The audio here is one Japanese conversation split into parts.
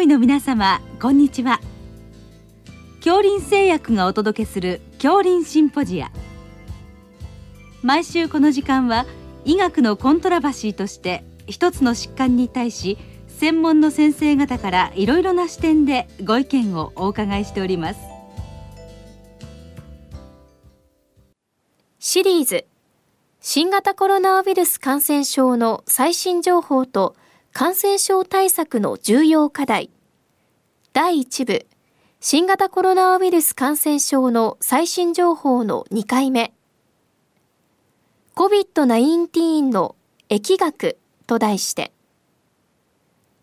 医の皆様こんにちは。恐林製薬がお届けする恐林シンポジア。毎週この時間は医学のコントラバシーとして一つの疾患に対し専門の先生方からいろいろな視点でご意見をお伺いしております。シリーズ新型コロナウイルス感染症の最新情報と感染症対策の重要課題。第1部新型コロナウイルス感染症の最新情報の2回目。COVID-19 の疫学と題して。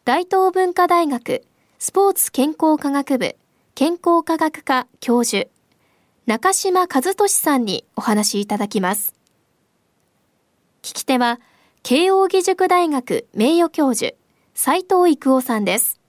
大東文化大学スポーツ健康科学部健康科学科教授。中島和俊さんにお話しいただきます。聞き手は慶應義塾大学名誉教授斉藤育夫さんです。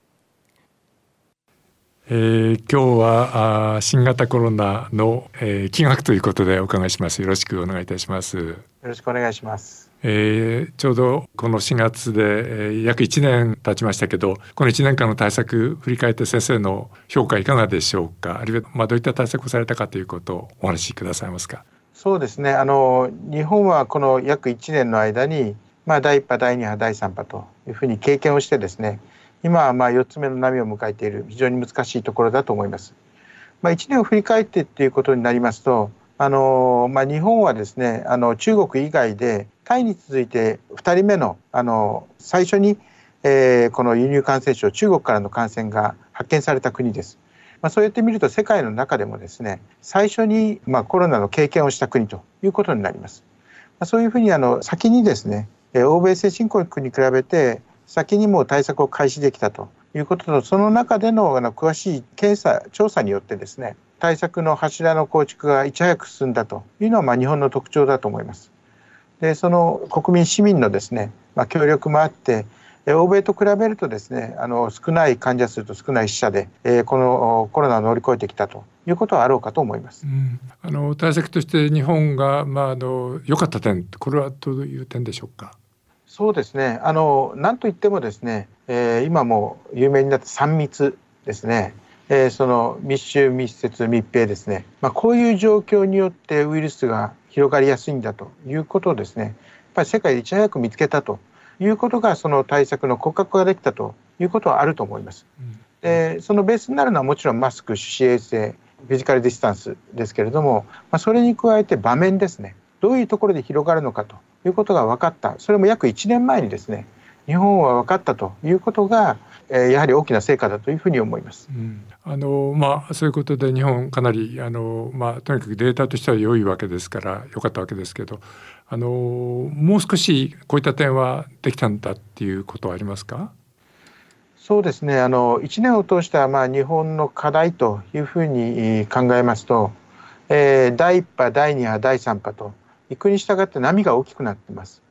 えー、今日はあ新型コロナの、えー、気学ということでお伺いします。よろしくお願いいたします。よろしくお願いします。えー、ちょうどこの4月で、えー、約1年経ちましたけどこの1年間の対策振り返って先生の評価いかがでしょうか？あるいは、まあ、どういった対策をされたかということをお話しくださいますか？そうですねあの日本はこの約1年の間にまあ、第1波第2波第3波というふうに経験をしてですね今はまあ4つ目の波を迎えている非常に難しいところだと思います。まあ、1年を振り返ってっていうことになりますとあの、まあ、日本はですねあの中国以外でタイに続いて2人目のあの最初に、えー、この輸入感染症中国からの感染が発見された国です。まあ、そうやって見ると世界の中でもですね最初にまあコロナの経験をした国ということになります。まあ、そういうふうにあの先にですね欧米先進国に比べて先にもう対策を開始できたということとその中でのあの詳しい検査調査によってですね対策の柱の構築がいち早く進んだというのはま日本の特徴だと思います。でその国民市民のですね、まあ、協力もあって欧米と比べるとですねあの少ない患者数と少ない死者で、えー、このコロナを乗り越えてきたということはあろうかと思います。うん、あの対策として日本がまああの良かった点これはどういう点でしょうか？そうですね。あのなんといってもですね、えー、今も有名になった3密ですね、えー、その密集密接密閉ですね、まあ、こういう状況によってウイルスが広がりやすいんだということをですね。やっぱり世界でいち早く見つけたということがその対策の骨格ができたということはあると思います。でそのベースになるのはもちろんマスク手指衛生フィジカルディスタンスですけれども、まあ、それに加えて場面ですね。どういうところで広がるのかということが分かったそれも約1年前にですね日本は分かったということが、えー、やはり大きな成果だというふうに思います。うん、あのまあそういうことで日本かなりあのまあとにかくデータとしては良いわけですから良かったわけですけど、あのもう少しこういった点はできたんだっていうことはありますか？そうですね。あの1年を通したまあ日本の課題というふうに考えますと、えー、第1波、第2波、第3波と行くに従って波が大きくなってます。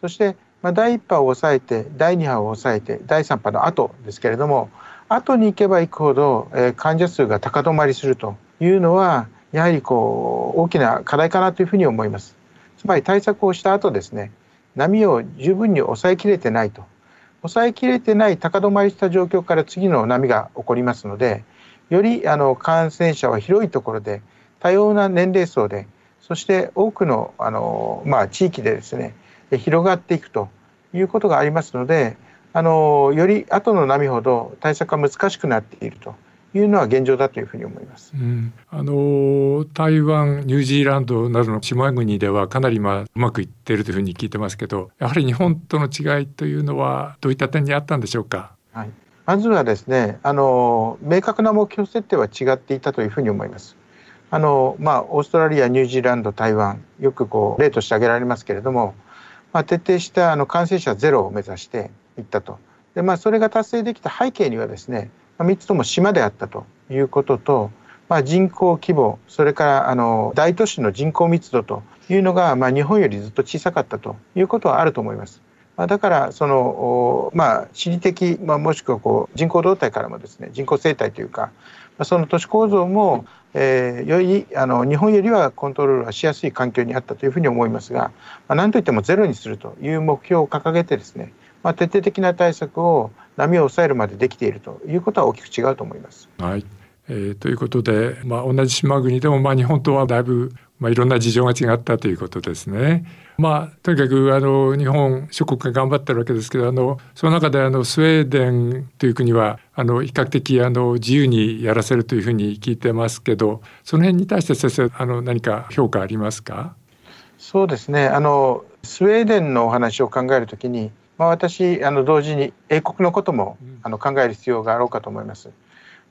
そして、まあ、第1波を抑えて第2波を抑えて第3波の後ですけれども後に行けば行くほど、えー、患者数が高止まりするというのはやはりこう大きな課題かなというふうに思います。つまり対策をした後ですね波を十分に抑えきれてないと抑えきれてない高止まりした状況から次の波が起こりますのでよりあの感染者は広いところで多様な年齢層でそして多くのあの、まあ、地域でですね広がっていくということがありますのであのより後の波ほど対策が難しくなっているというのは現状だというふうに思います。うん、あの台湾、ニュージーランドなどの島国ではかなりまあうまくいっているというふうに聞いてますけど、やはり日本との違いというのはどういった点にあったんでしょうか？はい、まずはですね、あの明確な目標設定は違っていたというふうに思います。あのまあ、オーストラリアニュージーランド台湾よくこう例として挙げられますけれども、まあ、徹底したあの感染者ゼロを目指していったとで、まあ、それが達成できた背景にはですね、まあ、3つとも島であったということと、まあ、人口規模それからあの大都市の人口密度というのが、まあ、日本よりずっと小さかったということはあると思います。まあ、だからその、まあ、地理的、まあ、もしくはこう人口動態からもですね人口生態というか、その都市構造もえー、よりあの日本よりはコントロールはしやすい環境にあったというふうに思いますが、まあ、何といってもゼロにするという目標を掲げてですね、まあ、徹底的な対策を波を抑えるまでできているということは大きく違うと思います。はいえー、ということで、まあ、同じ島国でも、まあ、日本とはだいぶ、まあ、いろんな事情が違ったということですね。まあ、とにかくあの日本諸国が頑張ってるわけですけどあのその中であのスウェーデンという国はあの比較的あの自由にやらせるというふうに聞いてますけどその辺に対して先生あの何か評価ありますか？そうですねあのスウェーデンのお話を考えるときに、まあ、私あの同時に英国のこともあの考える必要があろうかと思います。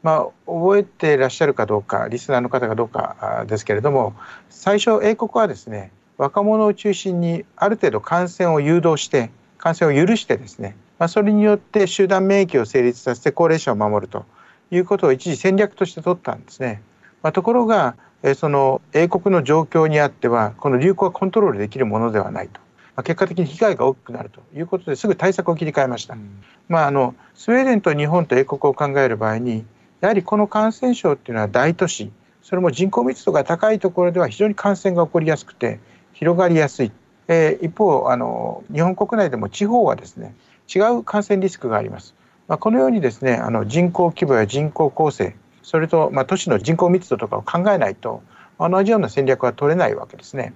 まあ、覚えていらっしゃるかどうかリスナーの方かどうかですけれども最初英国はですね若者を中心にある程度感染を誘導して感染を許してですね、まあ、それによって集団免疫を成立させて高齢者を守るということを一時戦略として取ったんですね。まあ、ところがその英国の状況にあってはこの流行はコントロールできるものではないと。まあ、結果的に被害が大きくなるということですぐ対策を切り替えました。うん、まあ、あのスウェーデンと日本と英国を考える場合にやはりこの感染症っていうのは大都市それも人口密度が高いところでは非常に感染が起こりやすくて広がりやすい、えー、一方あの日本国内でも地方はですね違う感染リスクがあります、まあ、このようにですねあの人口規模や人口構成それと、まあ、都市の人口密度とかを考えないと同じような戦略は取れないわけですね。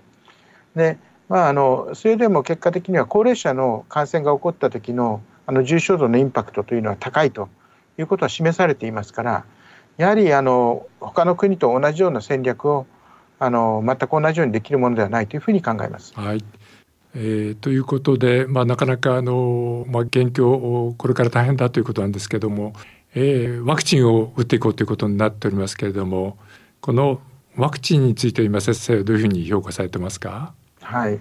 でまあ、あのそれでも結果的には高齢者の感染が起こった時のあの重症度のインパクトというのは高いということは示されていますからやはりあの他の国と同じような戦略をあの全く同じようにできるものではないというふうに考えます。はい。えー、ということで、まあ、なかなかあの、まあ、現況これから大変だということなんですけども、えー、ワクチンを打っていこうということになっておりますけれどもこのワクチンについて今先生はどういうふうに評価されてますか？はい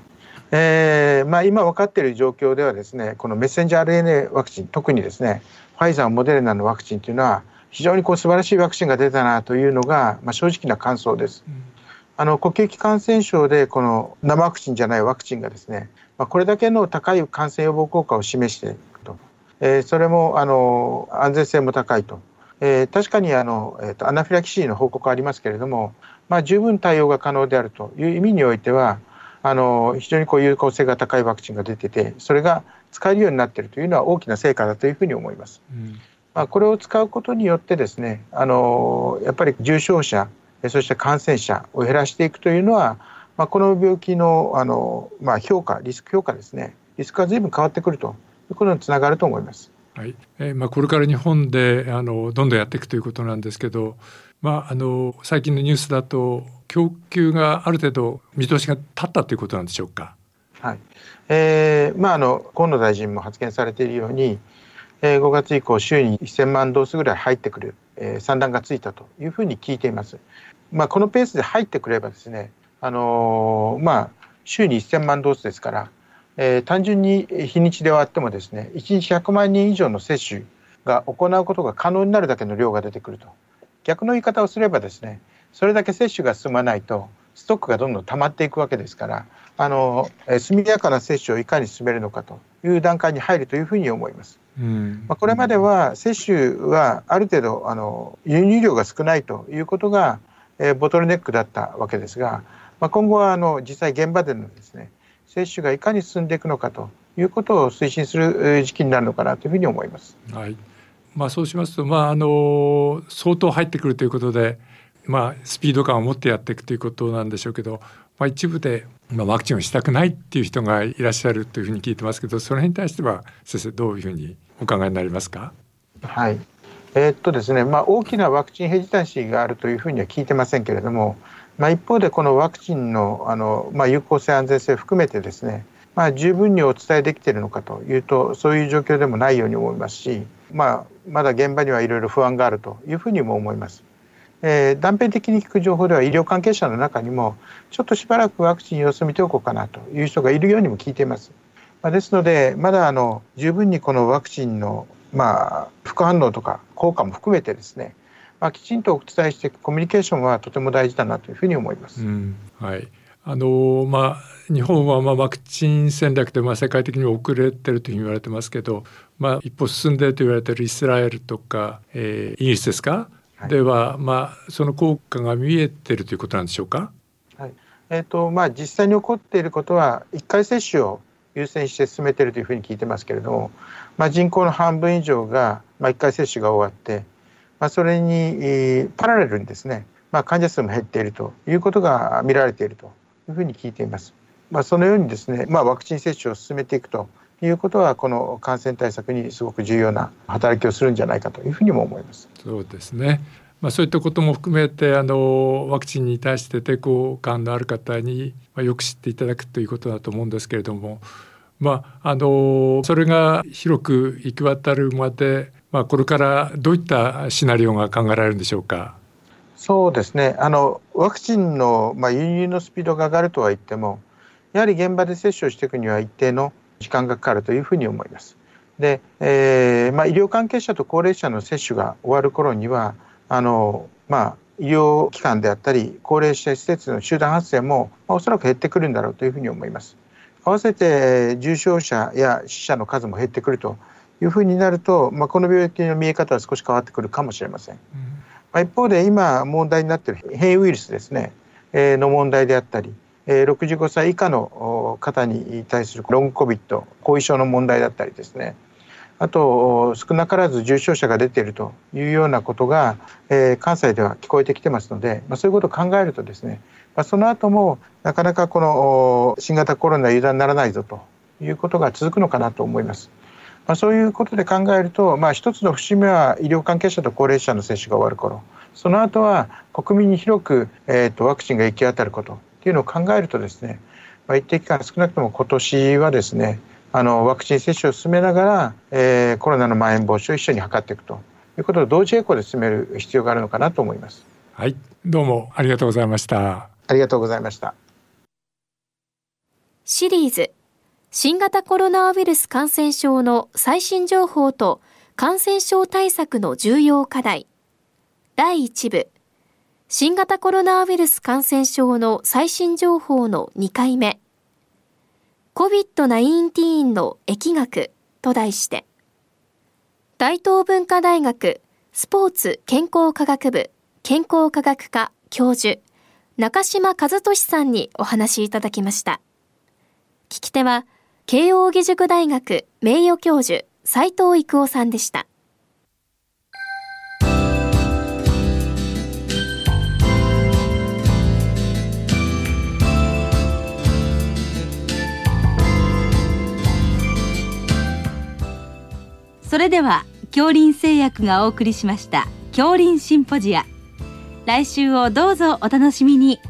えーまあ、今分かっている状況ではですねこのメッセンジャー RNA ワクチン特にですねファイザーモデルナのワクチンというのは非常にこう素晴らしいワクチンが出たなというのが、まあ、正直な感想です。うん、あの呼吸器感染症でこの生ワクチンじゃないワクチンがですね、まあ、これだけの高い感染予防効果を示していると、えー、それもあの安全性も高いと、えー、確かにあの、えーと、アナフィラキシーの報告ありますけれども、まあ、十分対応が可能であるという意味においてはあの非常にこう有効性が高いワクチンが出ててそれが使えるようになっているというのは大きな成果だというふうに思います。うんまあ、これを使うことによってですねあのやっぱり重症者そして感染者を減らしていくというのは、まあ、この病気のあの、まあ、評価リスク評価ですねリスクが随分変わってくるということにつながると思います。はいえーまあ、これから日本であのどんどんやっていくということなんですけど、まあ、あの最近のニュースだと供給がある程度見通しが立ったということなんでしょうか？はいえーまあ、あの河野大臣も発言されているように、えー、5月以降週に1000万ドースぐらい入ってくる、えー、算段がついたというふうに聞いています。まあ、このペースで入ってくればですね、あのー、まあ、週に1000万ドースですから、えー、単純に日にちで終わってもですね1日100万人以上の接種が行うことが可能になるだけの量が出てくると逆の言い方をすればですねそれだけ接種が進まないとストックがどんどん溜まっていくわけですからあの速やかな接種をいかに進めるのかという段階に入るというふうに思います。うんまあ、これまでは接種はある程度あの輸入量が少ないということが、えー、ボトルネックだったわけですが、まあ、今後はあの実際現場でのですね接種がいかに進んでいくのかということを推進する時期になるのかなというふうに思います。はいまあ、そうしますと、まあ、あの相当入ってくるということで、まあ、スピード感を持ってやっていくということなんでしょうけど、まあ、一部で、まあ、ワクチンをしたくないっていう人がいらっしゃるというふうに聞いてますけどその辺に対しては先生どういうふうにお考えになりますか？はい。えー、っとですね、まあ、大きなワクチンヘジタンシーがあるというふうには聞いてませんけれども、まあ、一方でこのワクチンのあの、まあ、有効性安全性含めてですね、まあ、十分にお伝えできているのかというとそういう状況でもないように思いますし、まあ、まだ現場にはいろいろ不安があるというふうにも思います。えー、断片的に聞く情報では医療関係者の中にもちょっとしばらくワクチン様子見ておこうかなという人がいるようにも聞いています。まあ、ですのでまだあの十分にこのワクチンのまあ副反応とか効果も含めてですね、まあ、きちんとお伝えしていくコミュニケーションはとても大事だなというふうに思います。うん、はいあのまあ、日本はまあワクチン戦略でまあ世界的に遅れてるというふうに言われてますけど、まあ、一歩進んでいると言われているイスラエルとか、えー、イギリスですか？では、まあ、その効果が見えているということなんでしょうか？はい。えーとまあ、実際に起こっていることは1回接種を優先して進めているというふうに聞いてますけれども、まあ、人口の半分以上が、まあ、1回接種が終わって、まあ、それにパラレルにですね、まあ、患者数も減っているということが見られているというふうに聞いています。まあ、そのようにですね、まあ、ワクチン接種を進めていくということはこの感染対策にすごく重要な働きをするんじゃないかというふうにも思います。そうですね。まあ、そういったことも含めてあのワクチンに対して抵抗感のある方に、まあ、よく知っていただくということだと思うんですけれども、まあ、あのそれが広く行き渡るまで、まあ、これからどういったシナリオが考えられるんでしょうか。そうですねあのワクチンの、まあ、輸入のスピードが上がるとは言ってもやはり現場で接種をしていくには一定の時間がかかるというふうに思います。で、えーまあ、医療関係者と高齢者の接種が終わる頃にはあの、まあ、医療機関であったり高齢者施設の集団発生も、まあ、おそらく減ってくるんだろうというふうに思います。合わせて重症者や死者の数も減ってくるというふうになると、まあ、この病気の見え方は少し変わってくるかもしれません。うん、まあ、一方で今問題になっている変異ウイルスですね、えー、の問題であったり、えー、65歳以下の方に対するロングコビット後遺症の問題だったりですねあと少なからず重症者が出ているというようなことが、えー、関西では聞こえてきてますので、まあ、そういうことを考えるとですね、まあ、その後もなかなかこの新型コロナ油断ならないぞということが続くのかなと思います。まあ、そういうことで考えると、まあ、一つの節目は医療関係者と高齢者の接種が終わる頃その後は国民に広く、えーと、ワクチンが行き渡ることっていうのを考えるとですね、まあ、一定期間少なくとも今年はですねあのワクチン接種を進めながら、えー、コロナのまん延防止を一緒に図っていくということを同時並行で進める必要があるのかなと思います。はい、どうもありがとうございました。ありがとうございました。シリーズ新型コロナウイルス感染症の最新情報と感染症対策の重要課題。第1部。新型コロナウイルス感染症の最新情報の2回目。COVID-19 の疫学と題して、大東文化大学スポーツ健康科学部健康科学科教授、中島和俊さんにお話いただきました。聞き手は、慶應義塾大学名誉教授、斉藤育夫さんでした。それでは恐林製薬がお送りしました恐林シンポジア来週をどうぞお楽しみに